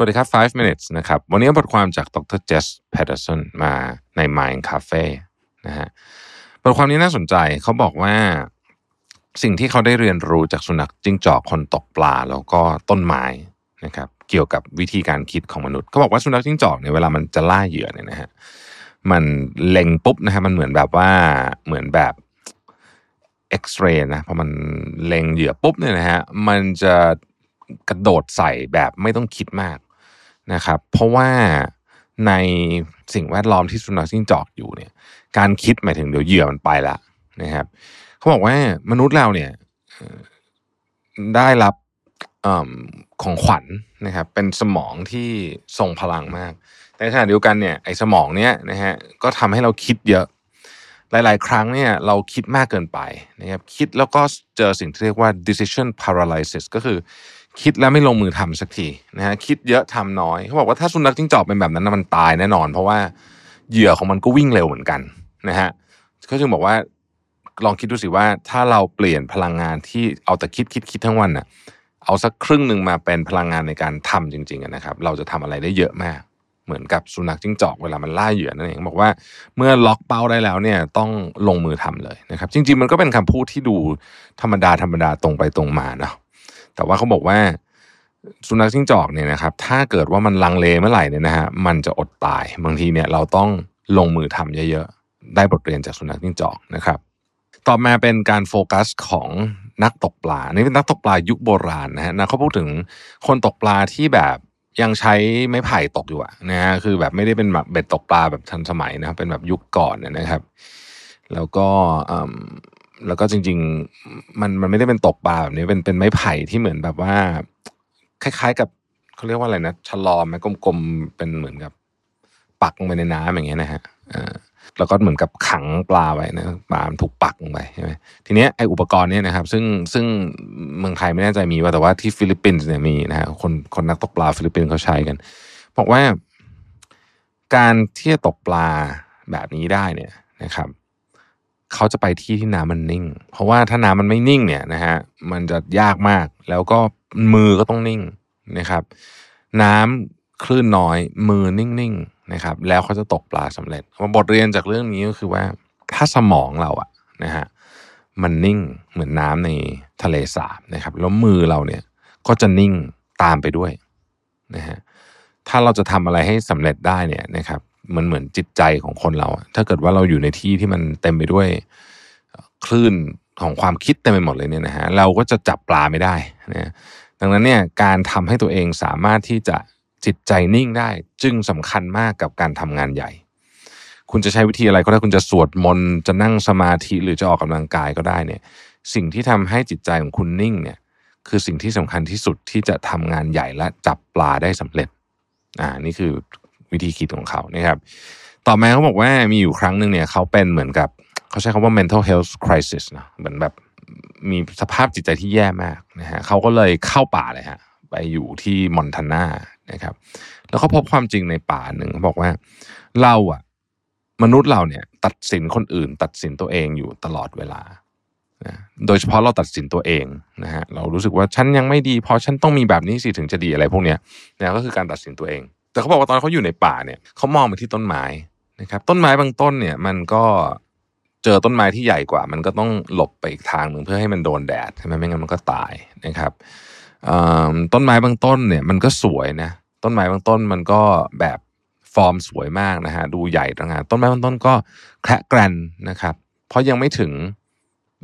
สวัสดีครับ 5 minutes นะครับ วันนี้บทความจากดรเจสแพตเ e อร์สันมาใน Mind Cafe นะฮะ บทความนี้น่าสนใจ เขาบอกว่าสิ่งที่เขาได้เรียนรู้จากสุนัขจิ้งจอกคนตกปลาแล้วก็ต้นไม้นะครับ เกี่ยวกับวิธีการคิดของมนุษย์ เขาบอกว่าสุนัขจิ้งจอกเนี่ยเวลามันจะล่าเหยื่อเนี่ยนะฮะ มันเล็งปุ๊บนะฮะ มันเหมือนแบบว่าเหมือนแบบเอ็กซเรย์นะพอมันเล็งเหยื่อปุ๊บเนี่ยนะฮะ มันจะกระโดดใส่แบบไม่ต้องคิดมาก นะครับ เพราะว่าในสิ่งแวดล้อมที่สุนัขจิ้งจอกอยู่เนี่ย การคิดหมายถึงเดี๋ยวเหยื่อมันไปละนะครับเขาบอกว่ามนุษย์เราเนี่ยได้รับอของขวัญนะครับ เป็นสมองที่ทรงพลังมากแต่ในขณะเดียวกันเนี่ยไอ้สมองเนี้ยนะฮะก็ทำให้เราคิดเยอะ หลาย ๆ ครั้งเนี่ยเราคิดมากเกินไปนะครับคิดแล้วก็เจอสิ่งที่เรียกว่า decision paralysis ก็คือ คิดแล้วไม่ลงมือทำสักทีนะฮะคิดเยอะทำน้อยเขาบอกว่าถ้าสุนัขจิ้งจอกเป็นแบบนั้นนะมันตายแน่นอน เพราะว่าเหยื่อของมันก็วิ่งเร็วเหมือนกันนะฮะเขาจึงบอกว่าลองคิดดูสิว่าถ้าเราเปลี่ยนพลังงานที่เอาแต่คิดคิดคิดทั้งวันน่ะ เอาสักครึ่งหนึ่งมาเป็นพลังงานในการทำจริงๆนะครับ เราจะทำอะไรได้เยอะมากเหมือนกับสุนัขจิ้งจอกเวลามันล่าเหยื่อนั่นเองบอกว่าเมื่อล็อกเป้าได้แล้วเนี่ยต้องลงมือทำเลยนะครับ จริง ๆ มันก็เป็นคำพูดที่ดูธรรมดาธรรมดาตรงไปตรงมาเนาะ แต่ว่าเขาบอกว่าสุนัขจิ้งจอกเนี่ยนะครับ ถ้าเกิดว่ามันลังเลเมื่อไหร่เนี่ยนะฮะมันจะอดตายบางทีเนี่ยเราต้องลงมือทำเยอะๆ ได้บทเรียนจากสุนัขจิ้งจอกนะครับ ต่อมาเป็นการโฟกัสของนักตกปลา นี่เป็นนักตกปลายุคโบราณนะฮะนะเขาพูดถึงคนตกปลาที่แบบยังใช้ไม้ไผ่ตกอยู่อะนะฮะคือแบบไม่ได้เป็นแบบเบ็ดตกปลาแบบทันสมัยนะครับเป็นแบบยุคก่อนเนี่ยนะครับ แล้วก็ แล้วก็จริง ๆ มันมันไม่ได้เป็นตกปลาแบบนี้เป็นเป็นไม้ไผ่ที่เหมือนแบบว่า คล้าย ๆ กับเขาเรียกว่าอะไรนะฉลอมไหมกลมๆเป็นเหมือนกับ ปักลงไปในน้ำอย่างเงี้ยนะฮะแล้วก็เหมือนกับขังปลาไว้นะปลามันถูกปักลงไปใช่ไหมทีเนี้ยไอ้อุปกรณ์เนี่ยนะครับ ซึ่งซึ่งเมืองไทยไม่แน่ใจมีว่าแต่ว่าที่ฟิลิปปินส์เนี่ยมีนะฮะคนคนนักตกปลาฟิลิปปินส์เขาใช้กันบอกว่า การที่จะตกปลาแบบนี้ได้เนี่ยนะครับ เขาจะไปที่ที่น้ำมันนิ่ง เพราะว่าถ้าน้ำมันไม่นิ่งเนี่ยนะฮะมันจะยากมากแล้วก็มือก็ต้องนิ่งนะครับ น้ำคลื่นน้อยมือนิ่งๆนะครับ แล้วเขาจะตกปลาสำเร็จบทเรียนจากเรื่องนี้ก็คือว่า ถ้าสมองเราอะนะฮะมันนิ่งเหมือนน้ำในทะเลสาบนะครับ แล้วมือเราเนี่ยก็จะนิ่งตามไปด้วยนะฮะถ้าเราจะทำอะไรให้สำเร็จได้เนี่ยนะครับ มือนเหมือนจิตใจของคนเรา ถ้าเกิดว่าเราอยู่ในที่ที่มันเต็มไปด้วยคลื่นของความคิดเต็มไปหมดเลยเนี่ยนะฮะเราก็จะจับปลาไม่ได้นะดังนั้นเนี่ยการทำให้ตัวเองสามารถที่จะจิตใจนิ่งได้ จึงสำคัญมากกับการทำงานใหญ่ คุณจะใช้วิธีอะไรก็ได้คุณจะสวดมนต์จะนั่งสมาธิหรือจะออกกำลังกายก็ได้เนี่ย สิ่งที่ทำให้จิตใจของคุณนิ่งเนี่ย คือสิ่งที่สำคัญที่สุดที่จะทำงานใหญ่และจับปลาได้สำเร็จอ่านี่คือ วิธีคิดของเขานะครับ ต่อมาเขาบอกว่ามีอยู่ครั้งหนึ่งเนี่ยเขาเป็นเหมือนกับเขาใช้คำว่า mental health crisis นะเหมือนแบบมีสภาพจิตใจที่แย่มากนะฮะเขาก็เลยเข้าป่าเลยฮะไปอยู่ที่มอนทานานะครับ แล้วเขาพบความจริงในป่าหนึ่งเขาบอกว่าเราอะมนุษย์เราเนี่ย ตัดสินคนอื่น ตัดสินตัวเองอยู่ตลอดเวลานะโดยเฉพาะเราตัดสินตัวเองนะฮะเรารู้สึกว่าฉันยังไม่ดีเพราะฉันต้องมีแบบนี้สิถึงจะดีอะไรพวกเนี้ยนะก็คือการตัดสินตัวเอง แต่เขาบอกว่าตอนเขาอยู่ในป่าเนี่ยเขามองไปที่ต้นไม้นะครับ ต้นไม้บางต้นเนี่ย มันก็เจอต้นไม้ที่ใหญ่กว่า มันก็ต้องหลบไปอีกทางหนึ่งเพื่อให้มันโดนแดดใช่ไหมไม่งั้นมันก็ตายนะครับต้นไม้บางต้นเนี่ย มันก็สวยนะต้นไม้บางต้นมันก็แบบฟอร์มสวยมากนะฮะดูใหญ่ตระหงานต้นไม้บางต้นก็แคระแกรนนะครับ เพราะยังไม่ถึง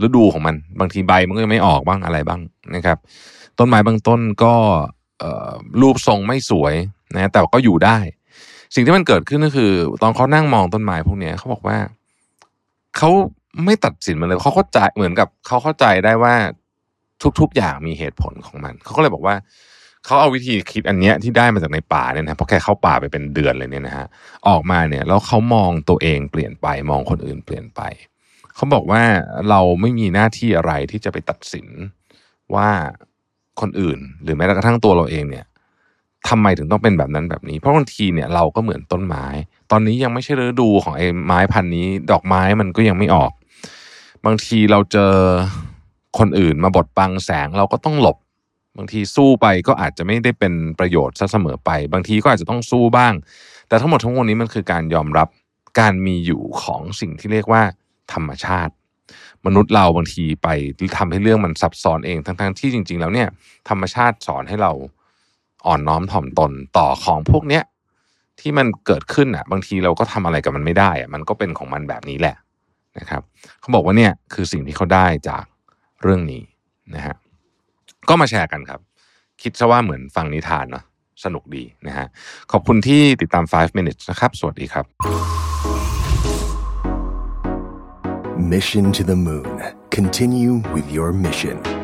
ฤดูของมันบางทีใบมันก็ยังไม่ออกบ้างอะไรบ้างนะครับ ต้นไม้บางต้นก็รูปทรงไม่สวยนะแต่ก็อยู่ได้ สิ่งที่มันเกิดขึ้นก็คือ ตอนเขานั่งมองต้นไม้พวกเนี้ยเขาบอกว่าเขาไม่ตัดสินมันเลยเขาเข้าใจเหมือนกับเขาเข้าใจได้ว่าทุกๆอย่างมีเหตุผลของมันเขาก็เลยบอกว่าเขาเอาวิธีคิดอันเนี้ยที่ได้มาจากในป่าเนี่ยนะเพราะแค่เข้าป่าไปเป็นเดือนเลยเนี่ยนะฮะออกมาเนี่ยแล้วเขามองตัวเองเปลี่ยนไปมองคนอื่นเปลี่ยนไปเขาบอกว่าเราไม่มีหน้าที่อะไรที่จะไปตัดสินว่าคนอื่น หรือแม้กระทั่งตัวเราเองเนี่ย ทำไมถึงต้องเป็นแบบนั้นแบบนี้ เพราะบางทีเนี่ยเราก็เหมือนต้นไม้ ตอนนี้ยังไม่ใช่ฤดูของไอ้ไม้พันนี้ ดอกไม้มันก็ยังไม่ออก บางทีเราเจอคนอื่นมาบดบังแสงเราก็ต้องหลบ บางทีสู้ไปก็อาจจะไม่ได้เป็นประโยชน์ซะเสมอไป บางทีก็อาจจะต้องสู้บ้าง แต่ทั้งหมดทั้งมวลนี้มันคือการยอมรับการมีอยู่ของสิ่งที่เรียกว่า ธรรมชาติ มนุษย์เราบางทีไปทำให้เรื่องมันซับซ้อนเองทั้งๆที่จริง ๆ แล้วเนี่ยธรรมชาติสอนให้เรา อ่อนน้อมถ่อมตนต่อของพวกเนี้ยที่มันเกิดขึ้นอะ บางทีเราก็ทำอะไรกับมันไม่ได้อะมันก็เป็นของมันแบบนี้แหละนะครับ เขาบอกว่าเนี่ยคือสิ่งที่เขาได้จากเรื่องนี้นะฮะก็มาแชร์กันครับ คิดซะว่าเหมือนฟังนิทานเนาะสนุกดีนะฮะขอบคุณที่ติดตาม 5 minutes นะครับ สวัสดีครับ Mission to the Moon. Continue with your mission.